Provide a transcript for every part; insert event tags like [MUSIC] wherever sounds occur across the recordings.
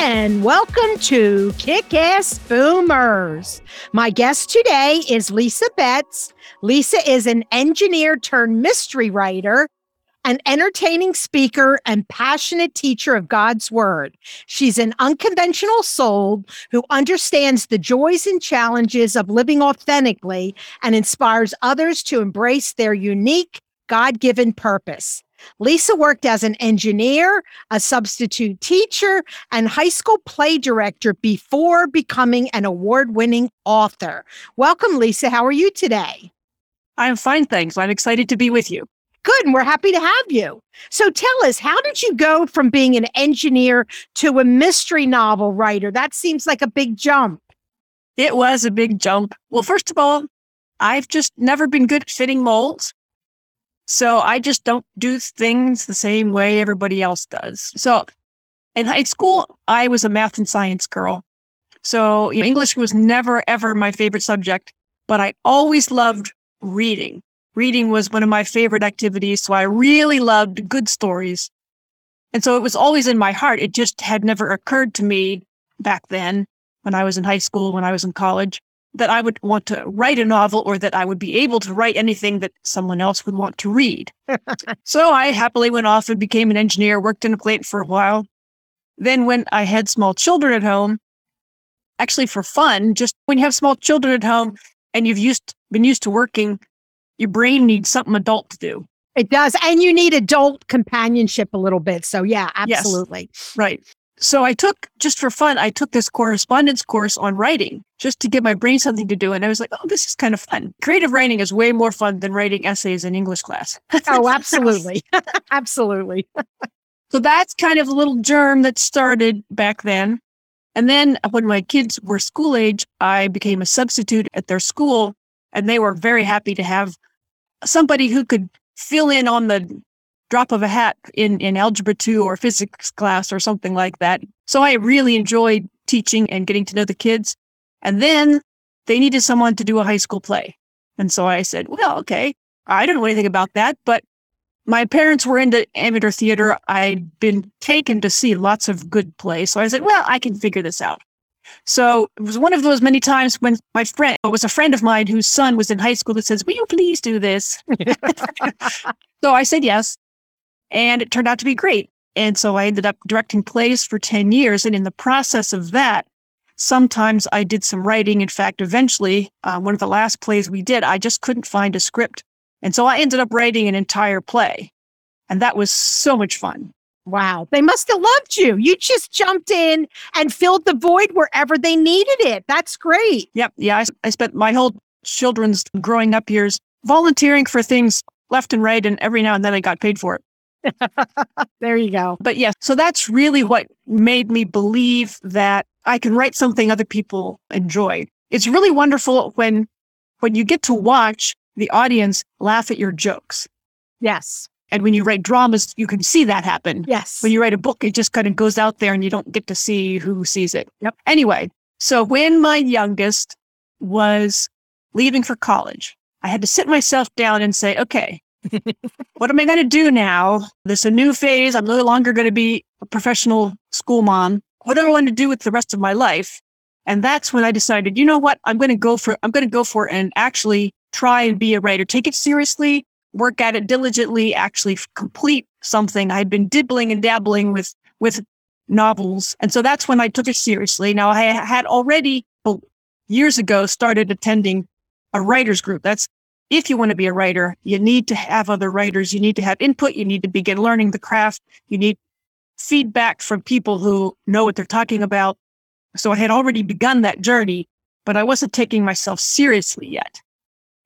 and welcome to Kick Ass Boomers. My guest today is Lisa Betz. Lisa is an engineer turned mystery writer, an entertaining speaker, and passionate teacher of God's Word. She's an unconventional soul who understands the joys and challenges of living authentically and inspires others to embrace their unique God given purpose. Lisa worked as an engineer, a substitute teacher, and high school play director before becoming an award winning author. Welcome, Lisa. How are you today? I'm fine, thanks. I'm excited to be with you. Good, and we're happy to have you. So tell us, how did you go from being an engineer to a mystery novel writer? That seems like a big jump. It was a big jump. Well, first of all, I've just never been good at fitting molds. So I just don't do things the same way everybody else does. So in high school, I was a math and science girl. So you know, English was never, ever my favorite subject, but I always loved reading. Reading was one of my favorite activities. So I really loved good stories. And so it was always in my heart. It just had never occurred to me back then when I was in high school, when I was in college, that I would want to write a novel or that I would be able to write anything that someone else would want to read. [LAUGHS] so I happily went off and became an engineer, worked in a plant for a while. Then, when I had small children at home, actually for fun, just when you have small children at home and you've used been used to working, your brain needs something adult to do. It does. And you need adult companionship a little bit. So, yeah, absolutely. Yes, right. So I took, just for fun, I took this correspondence course on writing just to give my brain something to do. And I was like, oh, this is kind of fun. Creative writing is way more fun than writing essays in English class. [LAUGHS] oh, absolutely. [LAUGHS] absolutely. so that's kind of a little germ that started back then. And then when my kids were school age, I became a substitute at their school and they were very happy to have somebody who could fill in on the drop of a hat in, in algebra two or physics class or something like that. So I really enjoyed teaching and getting to know the kids. And then they needed someone to do a high school play. And so I said, well, okay, I don't know anything about that, but my parents were into amateur theater. I'd been taken to see lots of good plays. So I said, well, I can figure this out. So it was one of those many times when my friend it was a friend of mine whose son was in high school that says, Will you please do this? [LAUGHS] so I said yes. And it turned out to be great. And so I ended up directing plays for 10 years. And in the process of that, sometimes I did some writing. In fact, eventually, uh, one of the last plays we did, I just couldn't find a script. And so I ended up writing an entire play. And that was so much fun. Wow. They must have loved you. You just jumped in and filled the void wherever they needed it. That's great. Yep. Yeah. I, I spent my whole children's growing up years volunteering for things left and right. And every now and then I got paid for it. [LAUGHS] there you go. But yes, yeah, so that's really what made me believe that I can write something other people enjoy. It's really wonderful when when you get to watch the audience laugh at your jokes. Yes. And when you write dramas, you can see that happen. Yes. When you write a book, it just kind of goes out there and you don't get to see who sees it. Yep. Anyway, so when my youngest was leaving for college, I had to sit myself down and say, okay, what am I going to do now? This is a new phase. I'm no longer going to be a professional school mom. What do I want to do with the rest of my life? And that's when I decided, you know what? I'm going to go for, I'm going to go for and actually try and be a writer. Take it seriously, work at it diligently, actually complete something. I'd been dibbling and dabbling with, with novels. And so that's when I took it seriously. Now I had already oh, years ago started attending a writers group. That's if you want to be a writer, you need to have other writers. You need to have input. You need to begin learning the craft. You need feedback from people who know what they're talking about. So I had already begun that journey, but I wasn't taking myself seriously yet.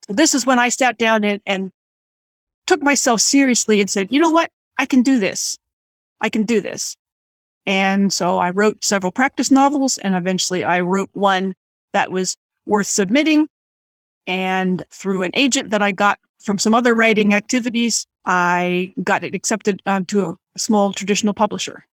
So this is when I sat down and, and took myself seriously and said, you know what? I can do this. I can do this. And so I wrote several practice novels and eventually I wrote one that was worth submitting. And through an agent that I got from some other writing activities, I got it accepted um, to a small traditional publisher.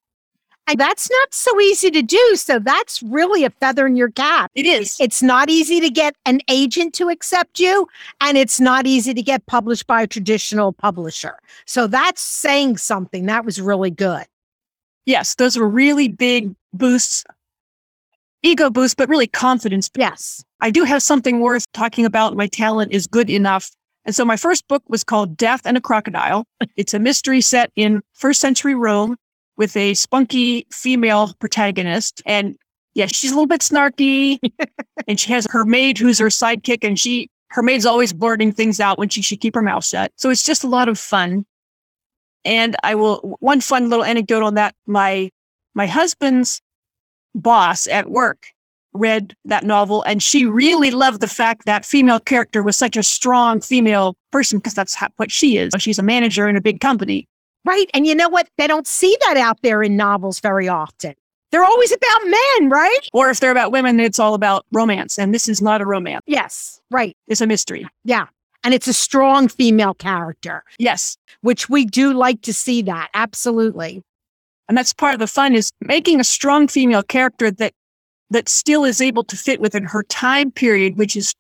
And that's not so easy to do. So that's really a feather in your cap. It is. It's not easy to get an agent to accept you, and it's not easy to get published by a traditional publisher. So that's saying something. That was really good. Yes, those were really big boosts, ego boosts, but really confidence. Yes. I do have something worth talking about. My talent is good enough. And so my first book was called Death and a Crocodile. It's a mystery set in first century Rome with a spunky female protagonist. And yeah, she's a little bit snarky [LAUGHS] and she has her maid who's her sidekick and she, her maid's always blurting things out when she should keep her mouth shut. So it's just a lot of fun. And I will, one fun little anecdote on that. My, my husband's boss at work read that novel and she really loved the fact that female character was such a strong female person because that's how, what she is. She's a manager in a big company. Right. And you know what? They don't see that out there in novels very often. They're always about men, right? Or if they're about women, it's all about romance. And this is not a romance. Yes. Right. It's a mystery. Yeah. And it's a strong female character. Yes. Which we do like to see that. Absolutely. And that's part of the fun is making a strong female character that that still is able to fit within her time period, which is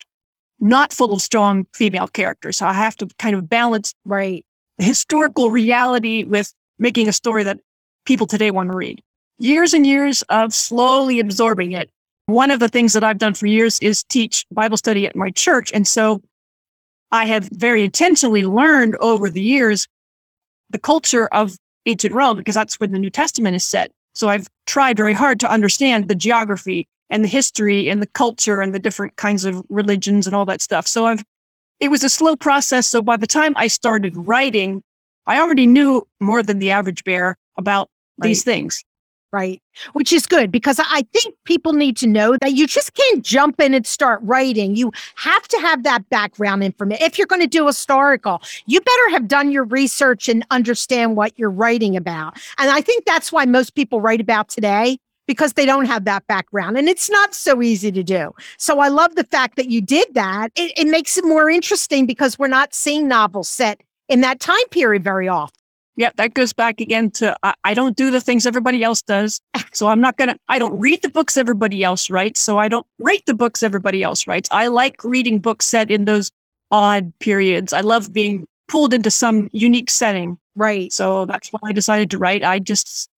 not full of strong female characters. So I have to kind of balance right historical reality with making a story that people today want to read. Years and years of slowly absorbing it. One of the things that I've done for years is teach Bible study at my church. And so I have very intentionally learned over the years the culture of ancient Rome because that's where the New Testament is set. So I've tried very hard to understand the geography and the history and the culture and the different kinds of religions and all that stuff. So I've it was a slow process. So by the time I started writing, I already knew more than the average bear about right. these things. Right. Which is good because I think people need to know that you just can't jump in and start writing. You have to have that background information. If you're going to do historical, you better have done your research and understand what you're writing about. And I think that's why most people write about today because they don't have that background and it's not so easy to do. So I love the fact that you did that. It, it makes it more interesting because we're not seeing novels set in that time period very often. Yeah, that goes back again to I, I don't do the things everybody else does. So I'm not going to, I don't read the books everybody else writes. So I don't write the books everybody else writes. I like reading books set in those odd periods. I love being pulled into some unique setting. Right. So that's why I decided to write. I just,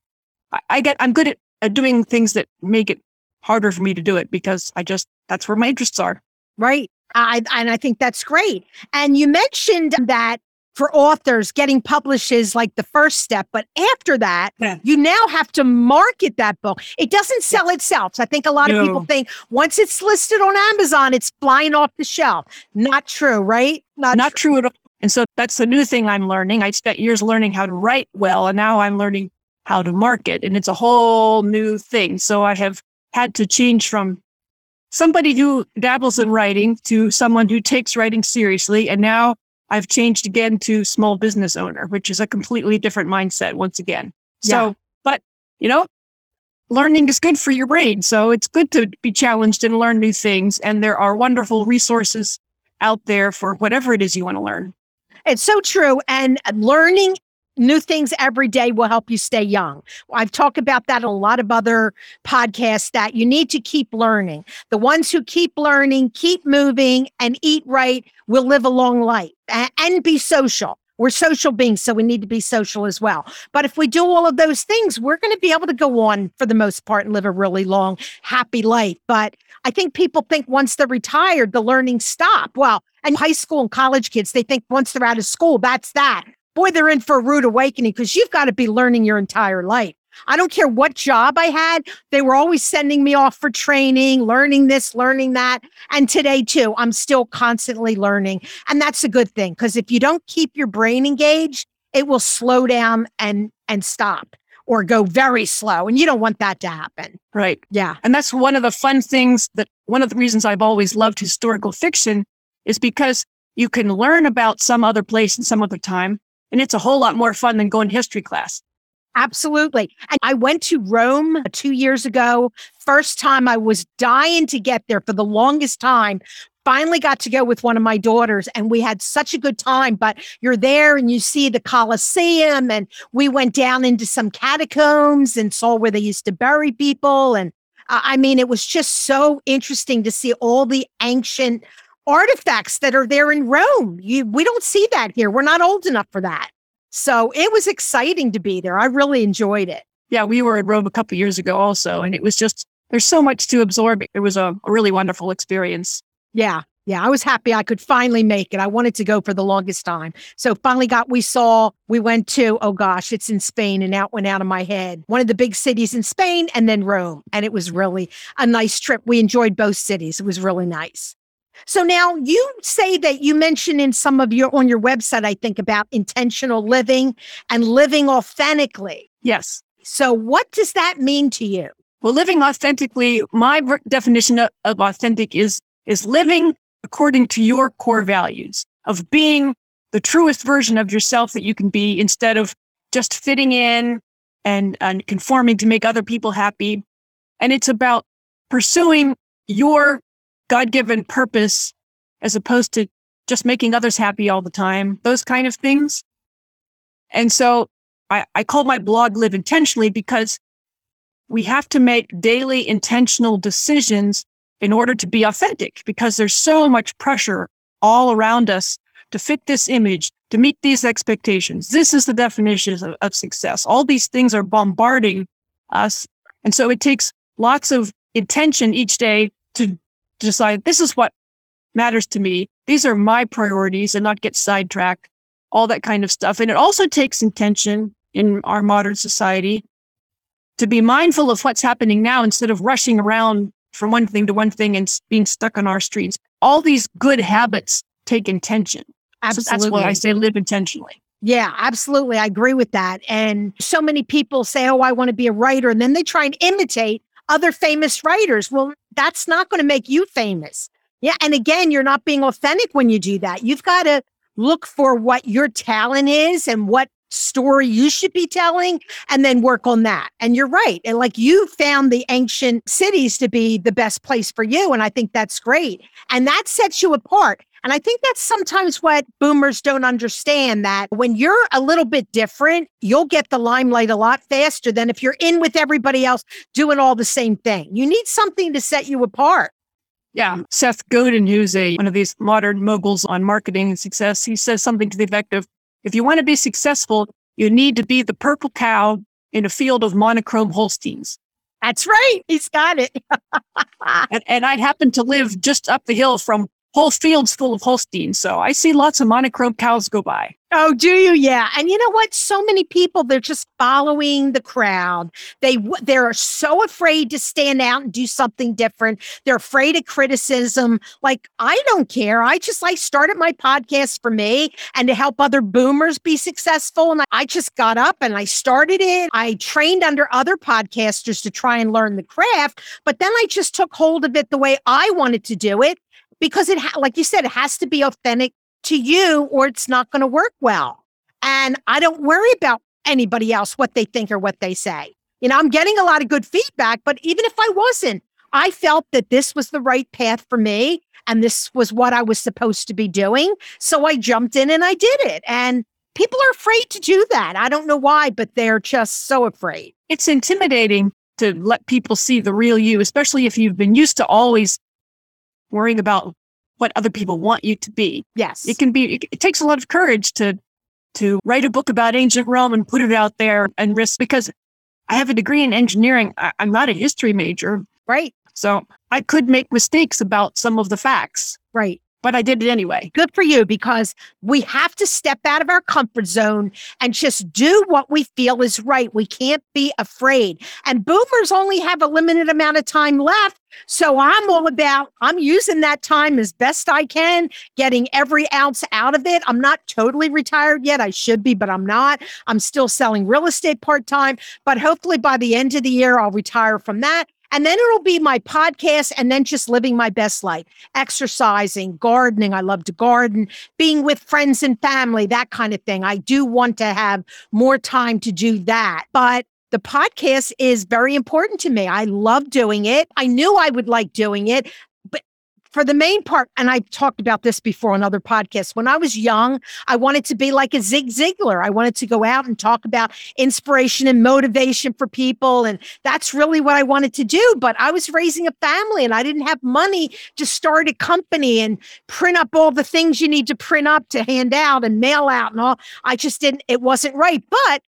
I, I get, I'm good at uh, doing things that make it harder for me to do it because I just that's where my interests are. Right. I and I think that's great. And you mentioned that for authors getting published is like the first step but after that yeah. you now have to market that book it doesn't sell yeah. itself so i think a lot no. of people think once it's listed on amazon it's flying off the shelf not true right not, not true. true at all and so that's the new thing i'm learning i spent years learning how to write well and now i'm learning how to market. And it's a whole new thing. So I have had to change from somebody who dabbles in writing to someone who takes writing seriously. And now I've changed again to small business owner, which is a completely different mindset once again. So, yeah. but you know, learning is good for your brain. So it's good to be challenged and learn new things. And there are wonderful resources out there for whatever it is you want to learn. It's so true. And learning new things every day will help you stay young. I've talked about that a lot of other podcasts that you need to keep learning. The ones who keep learning, keep moving, and eat right will live a long life and, and be social. We're social beings, so we need to be social as well. But if we do all of those things, we're going to be able to go on for the most part and live a really long, happy life. But I think people think once they're retired, the learning stop. Well, and high school and college kids, they think once they're out of school, that's that boy, they're in for a rude awakening because you've got to be learning your entire life. I don't care what job I had, they were always sending me off for training, learning this, learning that. And today, too, I'm still constantly learning. And that's a good thing because if you don't keep your brain engaged, it will slow down and and stop or go very slow and you don't want that to happen right yeah and that's one of the fun things that one of the reasons i've always loved historical fiction is because you can learn about some other place in some other time and it's a whole lot more fun than going to history class. Absolutely. And I went to Rome two years ago. First time I was dying to get there for the longest time. Finally got to go with one of my daughters and we had such a good time. But you're there and you see the Colosseum and we went down into some catacombs and saw where they used to bury people. And uh, I mean, it was just so interesting to see all the ancient artifacts that are there in Rome. You, we don't see that here. We're not old enough for that. So it was exciting to be there. I really enjoyed it. Yeah, we were in Rome a couple years ago also, and it was just there's so much to absorb. It was a, a really wonderful experience. Yeah. Yeah, I was happy I could finally make it. I wanted to go for the longest time. So finally got we saw we went to oh gosh, it's in Spain and out went out of my head. One of the big cities in Spain and then Rome. And it was really a nice trip. We enjoyed both cities. It was really nice. So now you say that you mentioned in some of your on your website, I think about intentional living and living authentically. Yes. So what does that mean to you? Well, living authentically, my definition of, of authentic is is living according to your core values of being the truest version of yourself that you can be instead of just fitting in and, and conforming to make other people happy. And it's about pursuing your God given purpose as opposed to just making others happy all the time, those kind of things. And so I, I call my blog Live Intentionally because we have to make daily intentional decisions in order to be authentic because there's so much pressure all around us to fit this image, to meet these expectations. This is the definition of, of success. All these things are bombarding us. And so it takes lots of intention each day to decide this is what matters to me. These are my priorities and not get sidetracked, all that kind of stuff. And it also takes intention in our modern society to be mindful of what's happening now instead of rushing around from one thing to one thing and being stuck on our streets. All these good habits take intention. Absolutely. So that's why I say live intentionally. Yeah, absolutely. I agree with that. And so many people say, Oh, I want to be a writer. And then they try and imitate other famous writers. Well, that's not going to make you famous. Yeah. And again, you're not being authentic when you do that. You've got to look for what your talent is and what story you should be telling and then work on that. And you're right. And like you found the ancient cities to be the best place for you. And I think that's great. And that sets you apart. And I think that's sometimes what boomers don't understand that when you're a little bit different, you'll get the limelight a lot faster than if you're in with everybody else doing all the same thing. You need something to set you apart. Yeah. Seth Godin, who's a one of these modern moguls on marketing and success, he says something to the effect of if you want to be successful, you need to be the purple cow in a field of monochrome Holsteins. That's right. He's got it. [LAUGHS] and, and I happen to live just up the hill from whole fields full of Holsteins. So I see lots of monochrome cows go by. Oh, do you? Yeah. And you know what? So many people, they're just following the crowd. They, they're so afraid to stand out and do something different. They're afraid of criticism. Like, I don't care. I just like started my podcast for me and to help other boomers be successful. And I just got up and I started it. I trained under other podcasters to try and learn the craft, but then I just took hold of it the way I wanted to do it because it, ha- like you said, it has to be authentic to you or it's not going to work well. And I don't worry about anybody else, what they think or what they say. You know, I'm getting a lot of good feedback, but even if I wasn't, I felt that this was the right path for me and this was what I was supposed to be doing. So I jumped in and I did it. And people are afraid to do that. I don't know why, but they're just so afraid. It's intimidating to let people see the real you, especially if you've been used to always worrying about what other people want you to be. Yes. It can be, it, it takes a lot of courage to, to write a book about ancient Rome and put it out there and risk because I have a degree in engineering. I, I'm not a history major. Right. So I could make mistakes about some of the facts. Right but I did it anyway. Good for you because we have to step out of our comfort zone and just do what we feel is right. We can't be afraid. And boomers only have a limited amount of time left. So I'm all about, I'm using that time as best I can, getting every ounce out of it. I'm not totally retired yet. I should be, but I'm not. I'm still selling real estate part time. But hopefully by the end of the year, I'll retire from that And then it'll be my podcast and then just living my best life, exercising, gardening. I love to garden, being with friends and family, that kind of thing. I do want to have more time to do that. But the podcast is very important to me. I love doing it. I knew I would like doing it But for the main part, and I've talked about this before on other podcasts, when I was young, I wanted to be like a Zig Ziglar. I wanted to go out and talk about inspiration and motivation for people. And that's really what I wanted to do. But I was raising a family and I didn't have money to start a company and print up all the things you need to print up to hand out and mail out and all. I just didn't, it wasn't right. But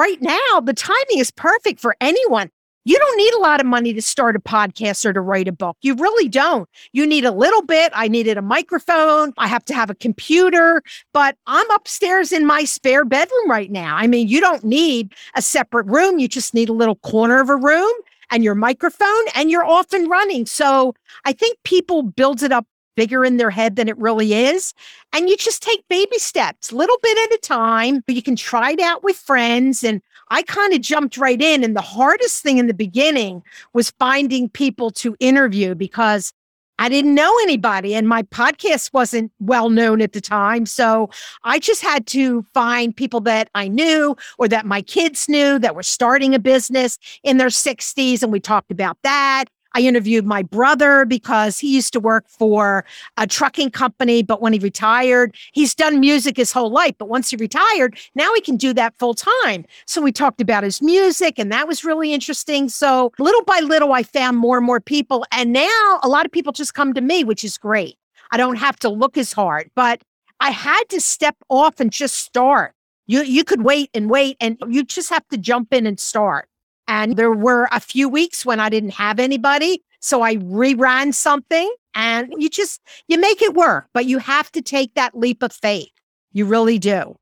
right now, the timing is perfect for anyone you don't need a lot of money to start a podcast or to write a book. You really don't. You need a little bit. I needed a microphone. I have to have a computer, but I'm upstairs in my spare bedroom right now. I mean, you don't need a separate room. You just need a little corner of a room and your microphone and you're off and running. So I think people build it up bigger in their head than it really is. And you just take baby steps, little bit at a time. But you can try it out with friends. And I kind of jumped right in. And the hardest thing in the beginning was finding people to interview because I didn't know anybody and my podcast wasn't well known at the time. So I just had to find people that I knew or that my kids knew that were starting a business in their 60s. And we talked about that. I interviewed my brother because he used to work for a trucking company, but when he retired, he's done music his whole life. But once he retired, now he can do that full time. So we talked about his music, and that was really interesting. So little by little, I found more and more people. And now a lot of people just come to me, which is great. I don't have to look as hard, but I had to step off and just start. You, you could wait and wait, and you just have to jump in and start. And there were a few weeks when I didn't have anybody. So I reran something and you just, you make it work, but you have to take that leap of faith. You really do.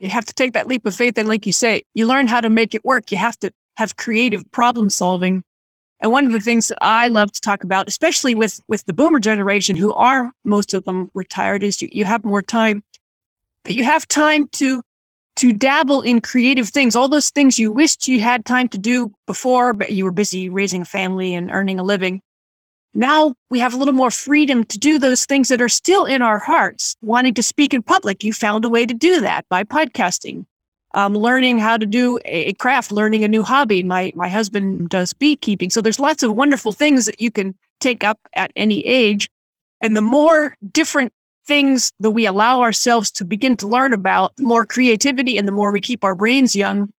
You have to take that leap of faith. And like you say, you learn how to make it work. You have to have creative problem solving. And one of the things that I love to talk about, especially with, with the boomer generation, who are most of them retired, is you, you have more time, but you have time to to dabble in creative things, all those things you wished you had time to do before, but you were busy raising a family and earning a living. Now we have a little more freedom to do those things that are still in our hearts. Wanting to speak in public, you found a way to do that by podcasting. Um, learning how to do a craft, learning a new hobby. My my husband does beekeeping, so there's lots of wonderful things that you can take up at any age. And the more different things that we allow ourselves to begin to learn about, the more creativity and the more we keep our brains young.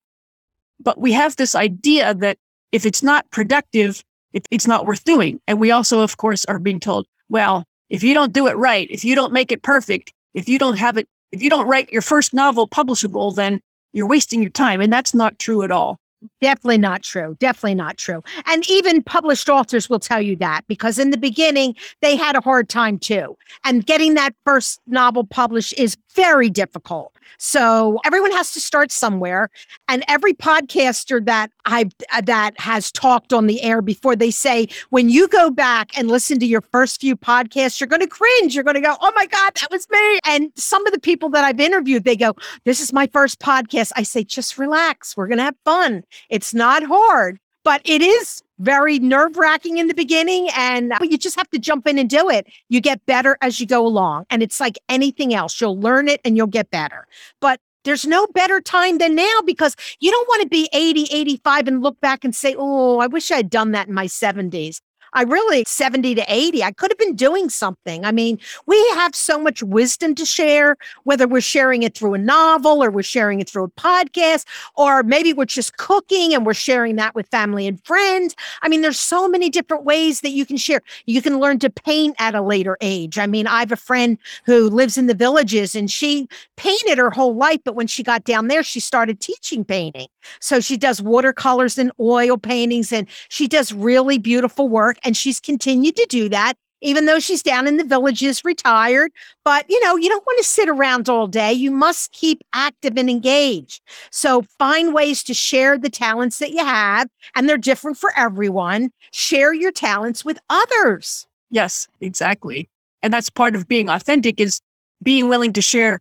But we have this idea that if it's not productive, it, it's not worth doing. And we also, of course, are being told, well, if you don't do it right, if you don't make it perfect, if you don't have it, if you don't write your first novel publishable, then you're wasting your time. And that's not true at all. Definitely not true. Definitely not true. And even published authors will tell you that because in the beginning, they had a hard time too. And getting that first novel published is very difficult. So everyone has to start somewhere. And every podcaster that I uh, that has talked on the air before, they say when you go back and listen to your first few podcasts, you're going to cringe. You're going to go, "Oh my god, that was me!" And some of the people that I've interviewed, they go, "This is my first podcast." I say, "Just relax. We're going to have fun. It's not hard." But it is very nerve wracking in the beginning, and but you just have to jump in and do it. You get better as you go along. And it's like anything else, you'll learn it and you'll get better. But there's no better time than now because you don't want to be 80, 85 and look back and say, oh, I wish I had done that in my 70s. I really 70 to 80, I could have been doing something. I mean, we have so much wisdom to share, whether we're sharing it through a novel or we're sharing it through a podcast, or maybe we're just cooking and we're sharing that with family and friends. I mean, there's so many different ways that you can share. You can learn to paint at a later age. I mean, I have a friend who lives in the villages and she painted her whole life, but when she got down there, she started teaching painting. So she does watercolors and oil paintings and she does really beautiful work. And she's continued to do that, even though she's down in the villages, retired. But, you know, you don't want to sit around all day. You must keep active and engaged. So find ways to share the talents that you have, and they're different for everyone. Share your talents with others. Yes, exactly. And that's part of being authentic is being willing to share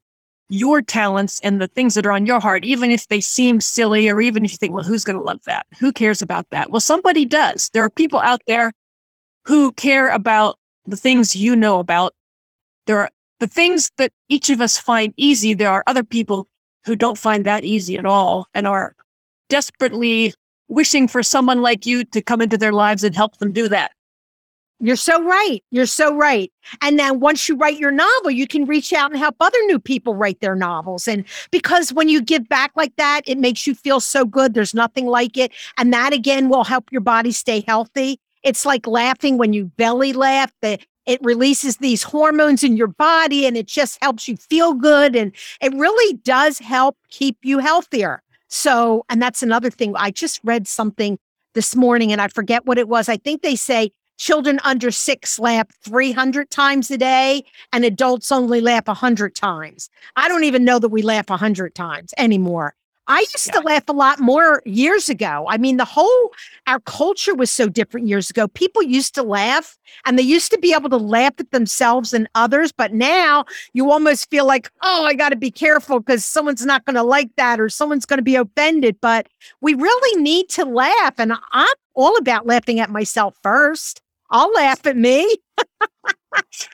your talents and the things that are on your heart, even if they seem silly or even if you think, well, who's going to love that? Who cares about that? Well, somebody does. There are people out there who care about the things you know about. There are the things that each of us find easy. There are other people who don't find that easy at all and are desperately wishing for someone like you to come into their lives and help them do that. You're so right. You're so right. And then once you write your novel, you can reach out and help other new people write their novels. And because when you give back like that, it makes you feel so good. There's nothing like it. And that again will help your body stay healthy. It's like laughing when you belly laugh. That it releases these hormones in your body and it just helps you feel good. And it really does help keep you healthier. So, and that's another thing. I just read something this morning and I forget what it was. I think they say children under six laugh 300 times a day and adults only laugh 100 times. I don't even know that we laugh 100 times anymore. I used yeah. to laugh a lot more years ago. I mean, the whole, our culture was so different years ago. People used to laugh and they used to be able to laugh at themselves and others. But now you almost feel like, oh, I got to be careful because someone's not going to like that or someone's going to be offended. But we really need to laugh. And I'm all about laughing at myself first. I'll laugh at me.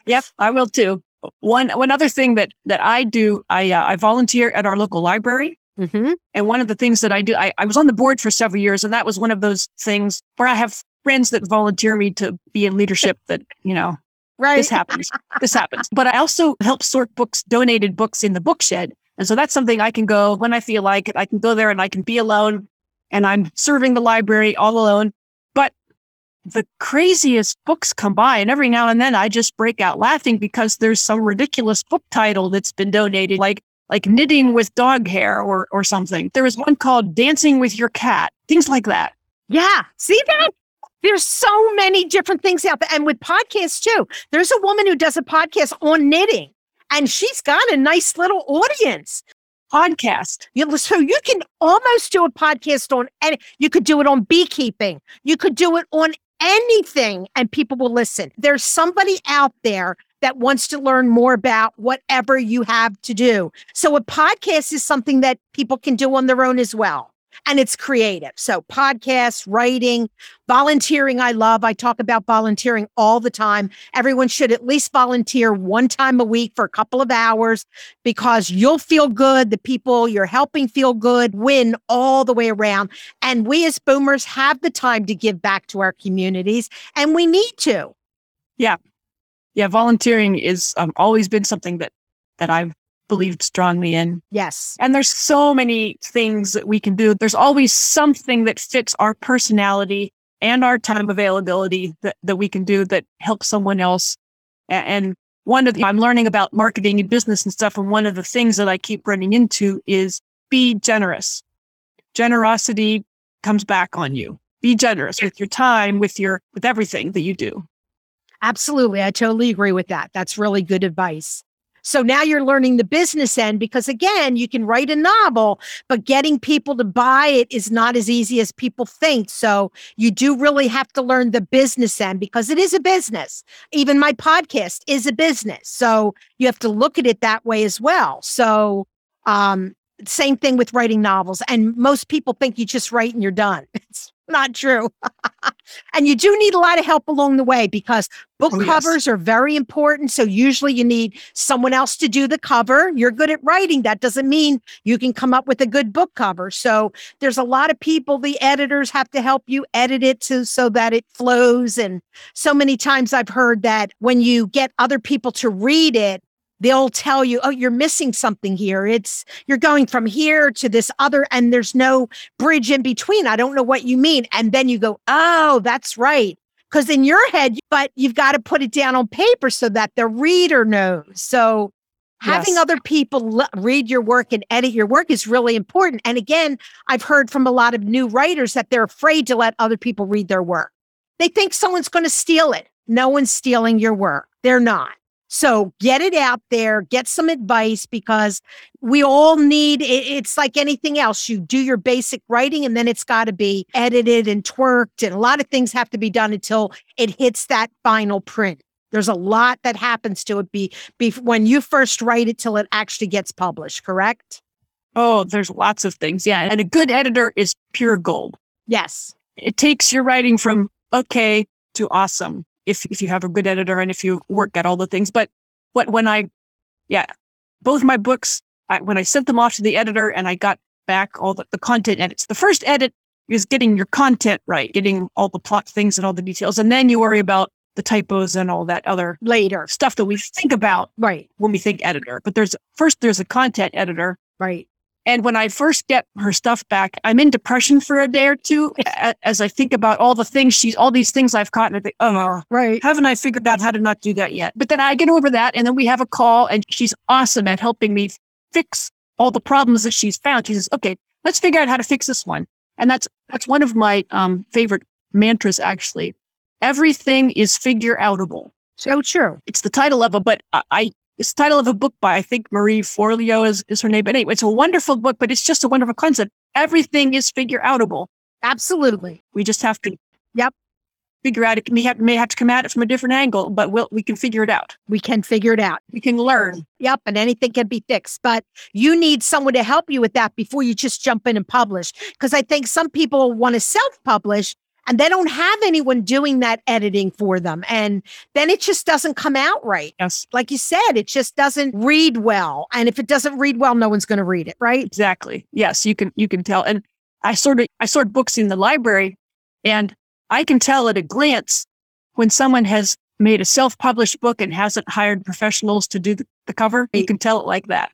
yep, I will too. One one other thing that that I do, I uh, I volunteer at our local library. Mm-hmm. And one of the things that I do, I, I was on the board for several years, and that was one of those things where I have friends that volunteer me to be in leadership. That you know, right? This happens. this happens. But I also help sort books, donated books in the bookshed, and so that's something I can go when I feel like it. I can go there and I can be alone, and I'm serving the library all alone But the craziest books come by. And every now and then I just break out laughing because there's some ridiculous book title that's been donated, like like knitting with dog hair or or something. There was one called Dancing with Your Cat, things like that. Yeah. See that? There's so many different things out there. And with podcasts too. There's a woman who does a podcast on knitting and she's got a nice little audience podcast. You so you can almost do a podcast on, and you could do it on beekeeping. You could do it on anything and people will listen. There's somebody out there that wants to learn more about whatever you have to do. So a podcast is something that people can do on their own as well and it's creative. So, podcasts, writing, volunteering, I love. I talk about volunteering all the time. Everyone should at least volunteer one time a week for a couple of hours because you'll feel good. The people you're helping feel good, win all the way around. And we as boomers have the time to give back to our communities, and we need to. Yeah. Yeah. Volunteering is um, always been something that that I've believed strongly in. Yes. And there's so many things that we can do. There's always something that fits our personality and our time availability that, that we can do that helps someone else. And one of the, I'm learning about marketing and business and stuff. And one of the things that I keep running into is be generous. Generosity comes back on you. Be generous with your time, with your, with everything that you do. Absolutely. I totally agree with that. That's really good advice. So now you're learning the business end because again, you can write a novel, but getting people to buy it is not as easy as people think. So you do really have to learn the business end because it is a business. Even my podcast is a business. So you have to look at it that way as well. So, um, same thing with writing novels. And most people think you just write and you're done. [LAUGHS] It's not true. [LAUGHS] and you do need a lot of help along the way because book oh, covers yes. are very important. So usually you need someone else to do the cover. You're good at writing. That doesn't mean you can come up with a good book cover. So there's a lot of people, the editors have to help you edit it to, so that it flows. And so many times I've heard that when you get other people to read it, they'll tell you, oh, you're missing something here. It's you're going from here to this other, and there's no bridge in between. I don't know what you mean. And then you go, oh, that's right. Because in your head, but you've got to put it down on paper so that the reader knows. So having yes. other people l- read your work and edit your work is really important. And again, I've heard from a lot of new writers that they're afraid to let other people read their work. They think someone's going to steal it. No one's stealing your work. They're not. So get it out there, get some advice because we all need it's like anything else. You do your basic writing and then it's got to be edited and twerked, and a lot of things have to be done until it hits that final print. There's a lot that happens to it be, be when you first write it till it actually gets published, correct? Oh, there's lots of things. Yeah. And a good editor is pure gold. Yes. It takes your writing from okay to awesome if if you have a good editor and if you work at all the things. But what when I yeah, both my books, I, when I sent them off to the editor and I got back all the, the content edits, the first edit is getting your content right, getting all the plot things and all the details. And then you worry about the typos and all that other Later. stuff that we think about Right. when we think editor. But there's first there's a content editor. Right. And when I first get her stuff back, I'm in depression for a day or two [LAUGHS] as I think about all the things she's, all these things I've caught. And I think, oh, Right. haven't I figured out how to not do that yet? But then I get over that. And then we have a call and she's awesome at helping me fix all the problems that she's found. She says, okay, let's figure out how to fix this one. And that's, that's one of my um, favorite mantras, actually. Everything is figure outable. So true. It's the title of a, but I it's the title of a book by, I think Marie Forleo is, is her name. But anyway, it's a wonderful book, but it's just a wonderful concept. Everything is figure outable. Absolutely. We just have to Yep. figure out it. We have, may have to come at it from a different angle, but we'll, we can figure it out. We can figure it out. We can learn. Yep. And anything can be fixed. But you need someone to help you with that before you just jump in and publish. Because I think some people want to self publish and they don't have anyone doing that editing for them. And then it just doesn't come out right. Yes, Like you said, it just doesn't read well. And if it doesn't read well, no one's going to read it. Right. exactly. Yes, you can, you can tell. And I sort of, I sort books in the library and I can tell at a glance when someone has made a self-published book and hasn't hired professionals to do the, the cover. You can tell it like that.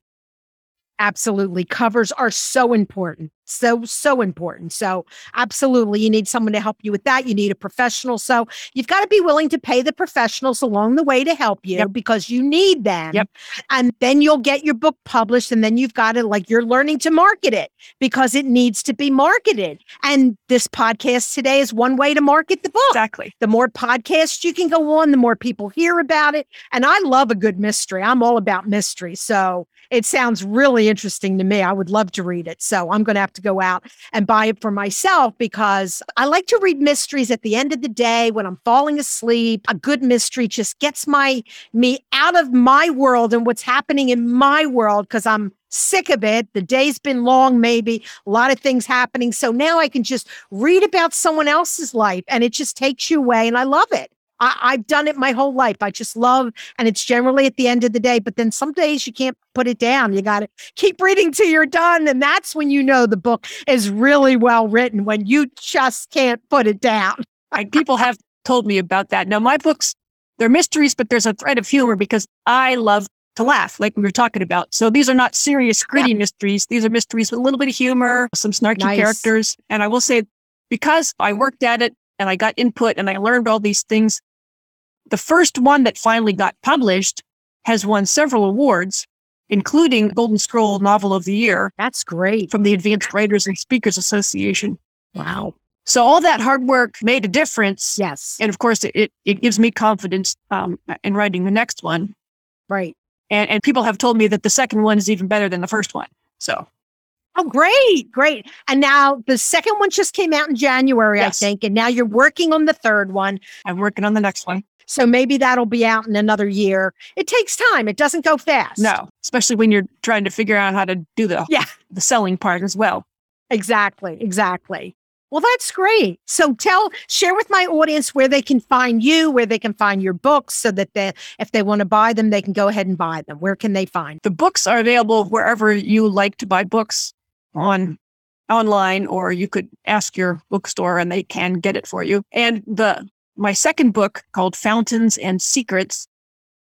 Absolutely. Covers are so important. So, so important. So, absolutely. You need someone to help you with that. You need a professional. So, you've got to be willing to pay the professionals along the way to help you Yep. because you need them. Yep. And then you'll get your book published. And then you've got to, like, you're learning to market it because it needs to be marketed. And this podcast today is one way to market the book. Exactly. The more podcasts you can go on, the more people hear about it. And I love a good mystery. I'm all about mystery. So it sounds really interesting to me. I would love to read it. So I'm going to have to go out and buy it for myself because I like to read mysteries at the end of the day when I'm falling asleep. A good mystery just gets my me out of my world and what's happening in my world because I'm sick of it. The day's been long, maybe a lot of things happening. So now I can just read about someone else's life and it just takes you away. And I love it. I, I've done it my whole life. I just love, and it's generally at the end of the day. But then some days you can't put it down. You got to keep reading till you're done. And that's when you know the book is really well written, when you just can't put it down. [LAUGHS] I, people have told me about that. Now, my books, they're mysteries, but there's a thread of humor because I love to laugh, like we were talking about. So these are not serious, gritty mysteries. These are mysteries with a little bit of humor, some snarky Nice. characters. And I will say, because I worked at it and I got input and I learned all these things, the first one that finally got published has won several awards, including Golden Scroll Novel of the Year That's great. from the Advanced Writers and Speakers Association. Wow. So all that hard work made a difference. Yes. And of course, it, it, gives me confidence um, in writing the next one. Right. And, and people have told me that the second one is even better than the first one. So Oh, great. Great. And now the second one just came out in January, Yes. I think. And now you're working on the third one. I'm working on the next one. So maybe that'll be out in another year. It takes time. It doesn't go fast. No, especially when you're trying to figure out how to do the Yeah. the selling part as well. Exactly. Exactly. Well, that's great. So tell, share with my audience where they can find you, where they can find your books so that they, if they want to buy them, they can go ahead and buy them. Where can they find? The books are available wherever you like to buy books on online, or you could ask your bookstore and they can get it for you. And the my second book called Fountains and Secrets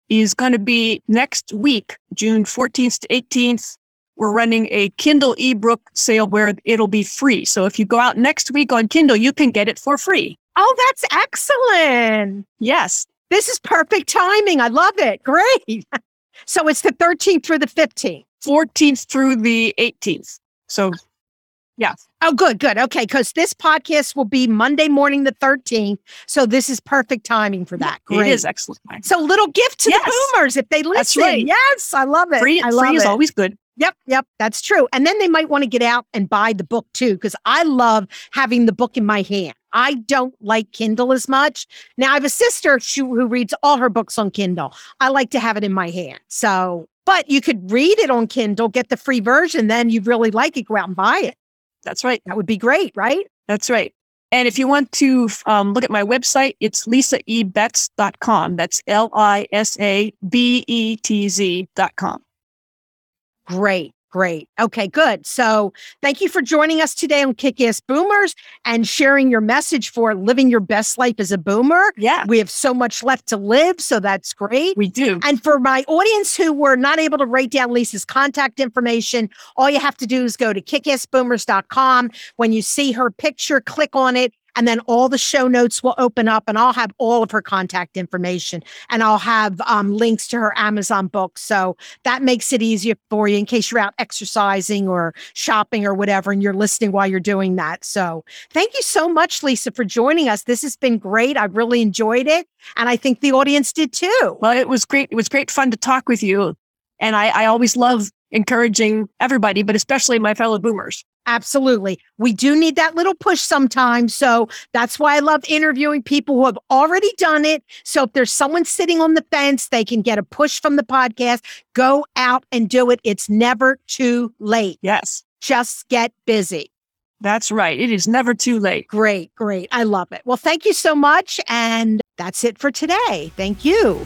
is going to be next week, June 14th to 18th. We're running a Kindle ebook sale where it'll be free. So if you go out next week on Kindle, you can get it for free. Oh, that's excellent. Yes. This is perfect timing. I love it. Great. [LAUGHS] So it's the 13th through the 15th. 14th through the 18th. So Oh, good, good. Okay, because this podcast will be Monday morning, the 13th. So this is perfect timing for that. it Great. is excellent. So little gift to Yes. the boomers if they listen. That's right. Yes, I love it. Free, I love free is it. always good. Yep, yep, that's true. And then they might want to get out and buy the book too, because I love having the book in my hand. I don't like Kindle as much. Now I have a sister who reads all her books on Kindle. I like to have it in my hand. So, but you could read it on Kindle, get the free version. Then you really like it, go out and buy it. That's right. That would be great, right? That's right. And if you want to um, look at my website, it's lisaebetz.com. That's L I S A B E T Z.com. Great. Great. Okay, good. So thank you for joining us today on Kick Ass Boomers and sharing your message for living your best life as a boomer. Yeah. We have so much left to live. So that's great. We do. And for my audience who were not able to write down Lisa's contact information, all you have to do is go to kickassboomers.com. When you see her picture, click on it and then all the show notes will open up and I'll have all of her contact information and I'll have um, links to her Amazon books. So that makes it easier for you in case you're out exercising or shopping or whatever and you're listening while you're doing that. So thank you so much, Lisa, for joining us. This has been great. I really enjoyed it. And I think the audience did too. Well, it was great. It was great fun to talk with you. And I, I always love encouraging everybody, but especially my fellow boomers. Absolutely. We do need that little push sometimes. So that's why I love interviewing people who have already done it. So if there's someone sitting on the fence, they can get a push from the podcast. Go out and do it. It's never too late. Yes. Just get busy. That's right. It is never too late. Great. Great. I love it. Well, thank you so much. And that's it for today. Thank you.